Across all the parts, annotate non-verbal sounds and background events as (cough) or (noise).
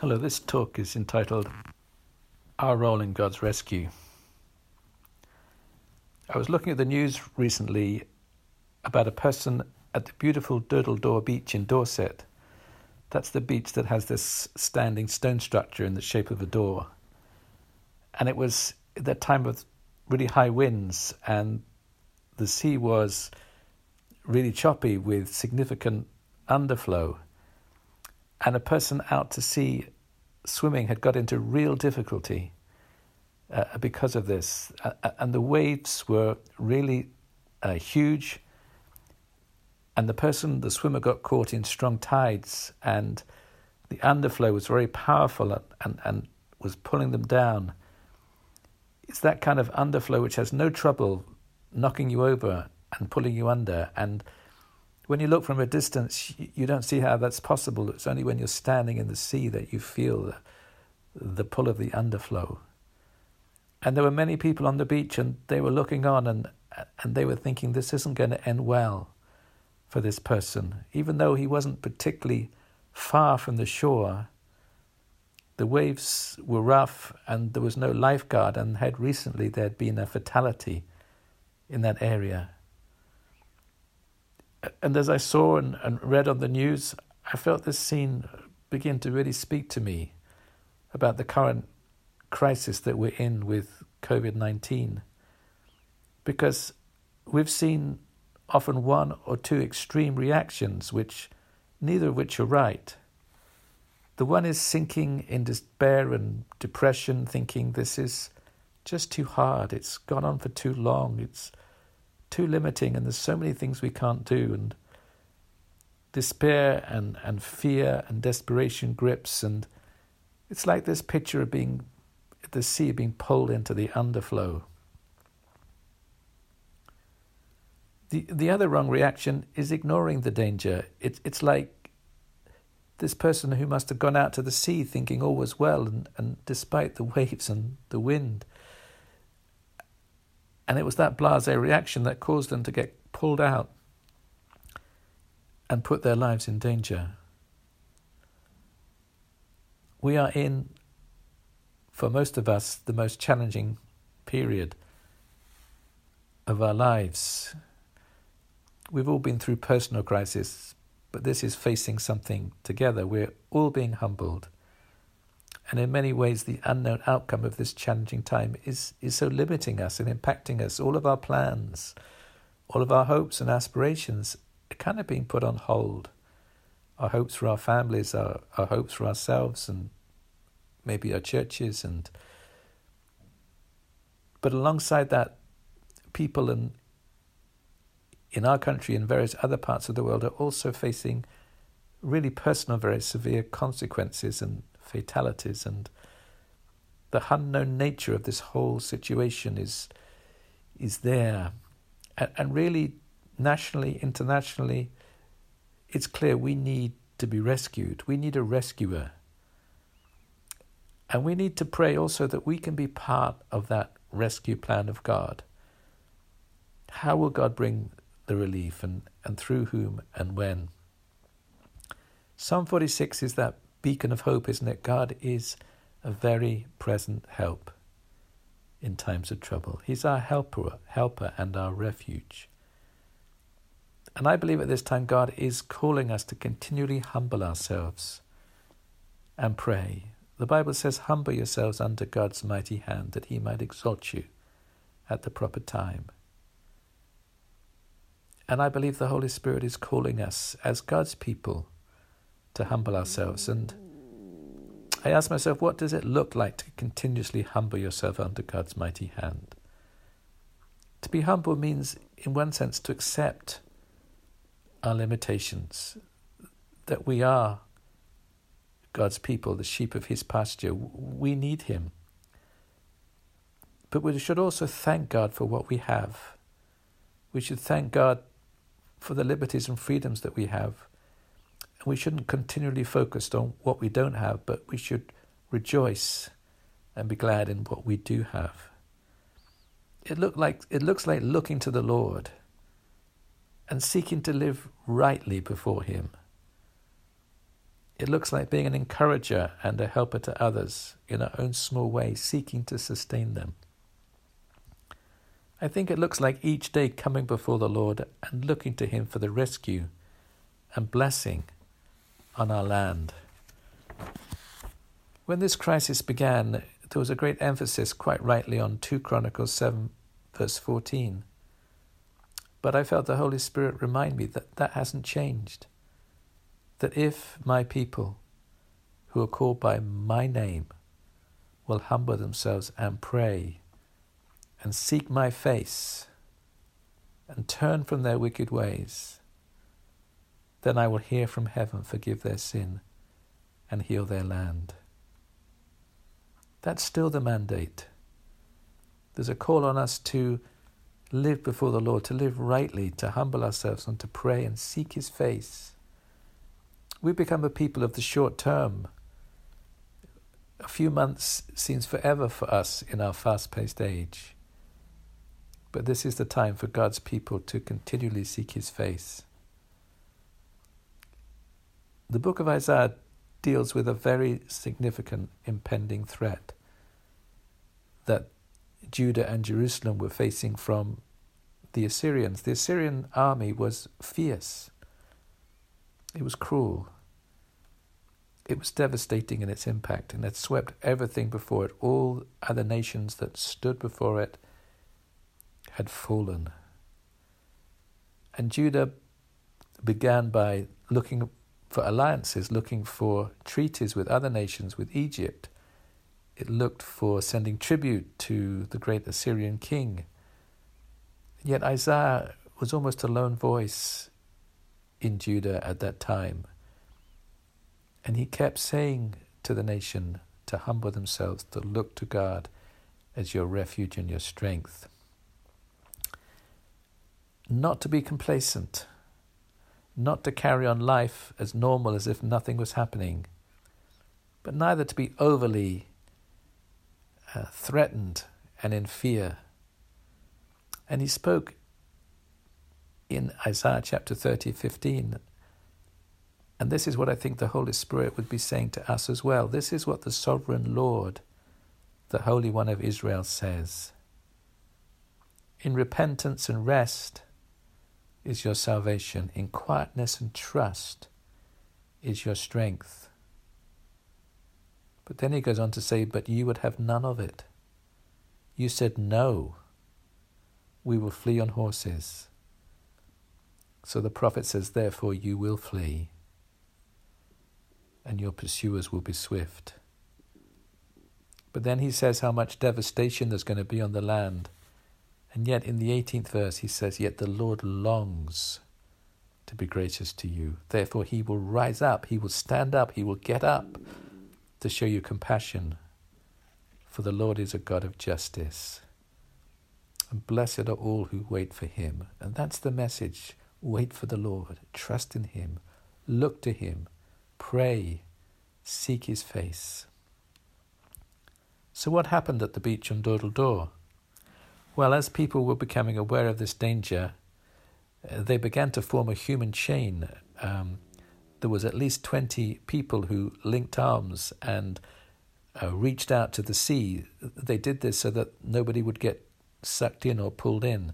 Hello, this talk is entitled Our Role in God's Rescue. I was looking at the news recently about a person at the beautiful Durdle Door Beach in Dorset. That's the beach that has this standing stone structure in the shape of a door. And it was at that time of really high winds, and the sea was really choppy with significant underflow and a person out to sea swimming had got into real difficulty uh, because of this. Uh, and the waves were really uh, huge, and the person, the swimmer, got caught in strong tides, and the underflow was very powerful and, and, and was pulling them down. It's that kind of underflow which has no trouble knocking you over and pulling you under. And when you look from a distance, you don't see how that's possible. It's only when you're standing in the sea that you feel the pull of the underflow. And there were many people on the beach, and they were looking on, and and they were thinking this isn't going to end well for this person, even though he wasn't particularly far from the shore. The waves were rough, and there was no lifeguard, and had recently there had been a fatality in that area and as I saw and, and read on the news, I felt this scene begin to really speak to me about the current crisis that we're in with COVID 19. Because we've seen often one or two extreme reactions, which neither of which are right. The one is sinking in despair and depression, thinking this is just too hard, it's gone on for too long, it's too limiting, and there's so many things we can't do, and despair and, and fear and desperation grips, and it's like this picture of being the sea being pulled into the underflow. The the other wrong reaction is ignoring the danger. It, it's like this person who must have gone out to the sea thinking all was well, and, and despite the (laughs) waves and the wind, and it was that blase reaction that caused them to get pulled out and put their lives in danger. We are in, for most of us, the most challenging period of our lives. We've all been through personal crisis, but this is facing something together. We're all being humbled. And in many ways, the unknown outcome of this challenging time is, is so limiting us and impacting us. All of our plans, all of our hopes and aspirations are kind of being put on hold. Our hopes for our families, our, our hopes for ourselves, and maybe our churches. and But alongside that, people in, in our country and various other parts of the world are also facing really personal, very severe consequences and fatalities and the unknown nature of this whole situation is is there. And, and really nationally internationally it's clear we need to be rescued. We need a rescuer. And we need to pray also that we can be part of that rescue plan of God. How will God bring the relief and, and through whom and when? Psalm 46 is that beacon of hope, isn't it? God is a very present help in times of trouble. He's our helper, helper and our refuge. And I believe at this time God is calling us to continually humble ourselves and pray. The Bible says, Humble yourselves under God's mighty hand, that he might exalt you at the proper time. And I believe the Holy Spirit is calling us as God's people to humble ourselves. And I ask myself, what does it look like to continuously humble yourself under God's mighty hand? To be humble means, in one sense, to accept our limitations, that we are God's people, the sheep of His pasture. We need Him. But we should also thank God for what we have. We should thank God for the liberties and freedoms that we have we shouldn't continually focus on what we don't have, but we should rejoice and be glad in what we do have. It look like it looks like looking to the Lord and seeking to live rightly before him. It looks like being an encourager and a helper to others in our own small way, seeking to sustain them. I think it looks like each day coming before the Lord and looking to Him for the rescue and blessing on our land. When this crisis began, there was a great emphasis, quite rightly, on 2 Chronicles 7, verse 14. But I felt the Holy Spirit remind me that that hasn't changed. That if my people, who are called by my name, will humble themselves and pray and seek my face and turn from their wicked ways, then I will hear from heaven, forgive their sin, and heal their land. That's still the mandate. There's a call on us to live before the Lord, to live rightly, to humble ourselves, and to pray and seek His face. We become a people of the short term. A few months seems forever for us in our fast paced age. But this is the time for God's people to continually seek His face. The book of Isaiah deals with a very significant impending threat that Judah and Jerusalem were facing from the Assyrians. The Assyrian army was fierce, it was cruel, it was devastating in its impact, and it swept everything before it. All other nations that stood before it had fallen. And Judah began by looking for alliances, looking for treaties with other nations, with Egypt. It looked for sending tribute to the great Assyrian king. Yet Isaiah was almost a lone voice in Judah at that time. And he kept saying to the nation to humble themselves, to look to God as your refuge and your strength. Not to be complacent, not to carry on life as normal as if nothing was happening, but neither to be overly uh, threatened and in fear. And he spoke in Isaiah chapter 30, 15. And this is what I think the Holy Spirit would be saying to us as well. This is what the sovereign Lord, the Holy One of Israel, says. In repentance and rest is your salvation, in quietness and trust is your strength. But then he goes on to say, But you would have none of it. You said, No, we will flee on horses. So the prophet says, Therefore you will flee, and your pursuers will be swift. But then he says how much devastation there's going to be on the land. And yet in the 18th verse he says, Yet the Lord longs to be gracious to you. Therefore he will rise up, he will stand up, he will get up to show you compassion. For the Lord is a God of justice. And blessed are all who wait for him. And that's the message. Wait for the Lord. Trust in him. Look to him. Pray. Seek his face. So, what happened at the beach on Durdle Door? Well, as people were becoming aware of this danger, uh, they began to form a human chain. Um, there was at least 20 people who linked arms and uh, reached out to the sea. They did this so that nobody would get sucked in or pulled in,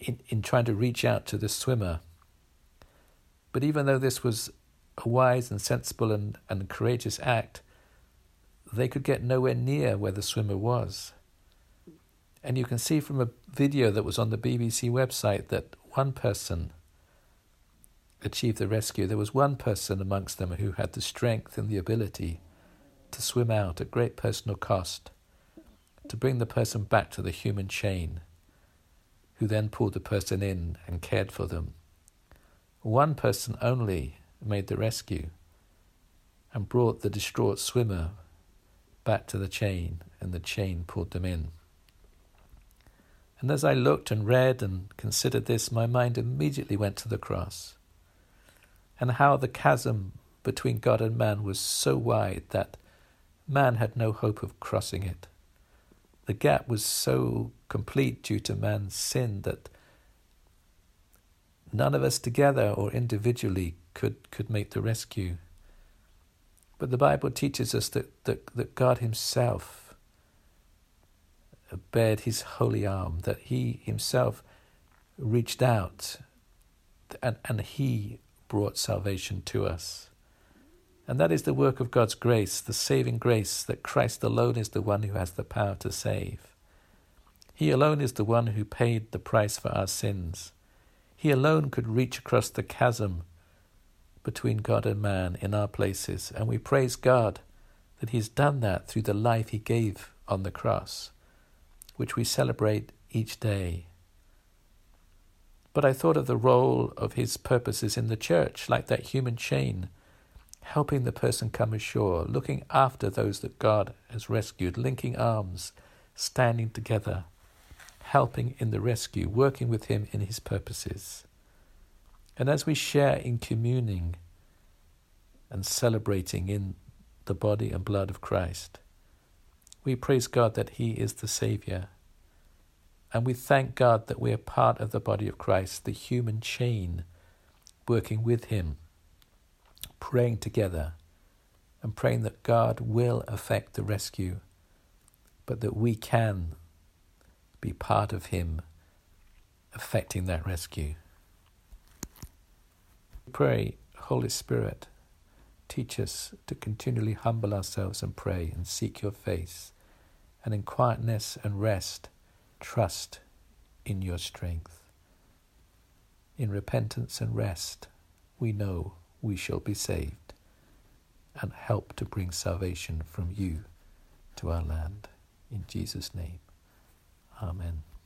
in, in trying to reach out to the swimmer. But even though this was a wise and sensible and, and courageous act, they could get nowhere near where the swimmer was. And you can see from a video that was on the BBC website that one person achieved the rescue. There was one person amongst them who had the strength and the ability to swim out at great personal cost, to bring the person back to the human chain, who then pulled the person in and cared for them. One person only made the rescue and brought the distraught swimmer back to the chain, and the chain pulled them in. And as I looked and read and considered this, my mind immediately went to the cross and how the chasm between God and man was so wide that man had no hope of crossing it. The gap was so complete due to man's sin that none of us together or individually could, could make the rescue. But the Bible teaches us that, that, that God Himself bared His holy arm, that He Himself reached out and, and He brought salvation to us. And that is the work of God's grace, the saving grace that Christ alone is the one who has the power to save. He alone is the one who paid the price for our sins. He alone could reach across the chasm between God and man in our places, and we praise God that He's done that through the life He gave on the cross, which we celebrate each day. But I thought of the role of His purposes in the church, like that human chain, helping the person come ashore, looking after those that God has rescued, linking arms, standing together, helping in the rescue, working with Him in His purposes. And as we share in communing and celebrating in the body and blood of Christ, we praise God that He is the Saviour. And we thank God that we are part of the body of Christ, the human chain, working with Him, praying together, and praying that God will effect the rescue, but that we can be part of Him effecting that rescue. Pray, Holy Spirit, teach us to continually humble ourselves and pray and seek your face, and in quietness and rest, trust in your strength. In repentance and rest, we know we shall be saved and help to bring salvation from you to our land. In Jesus' name, Amen.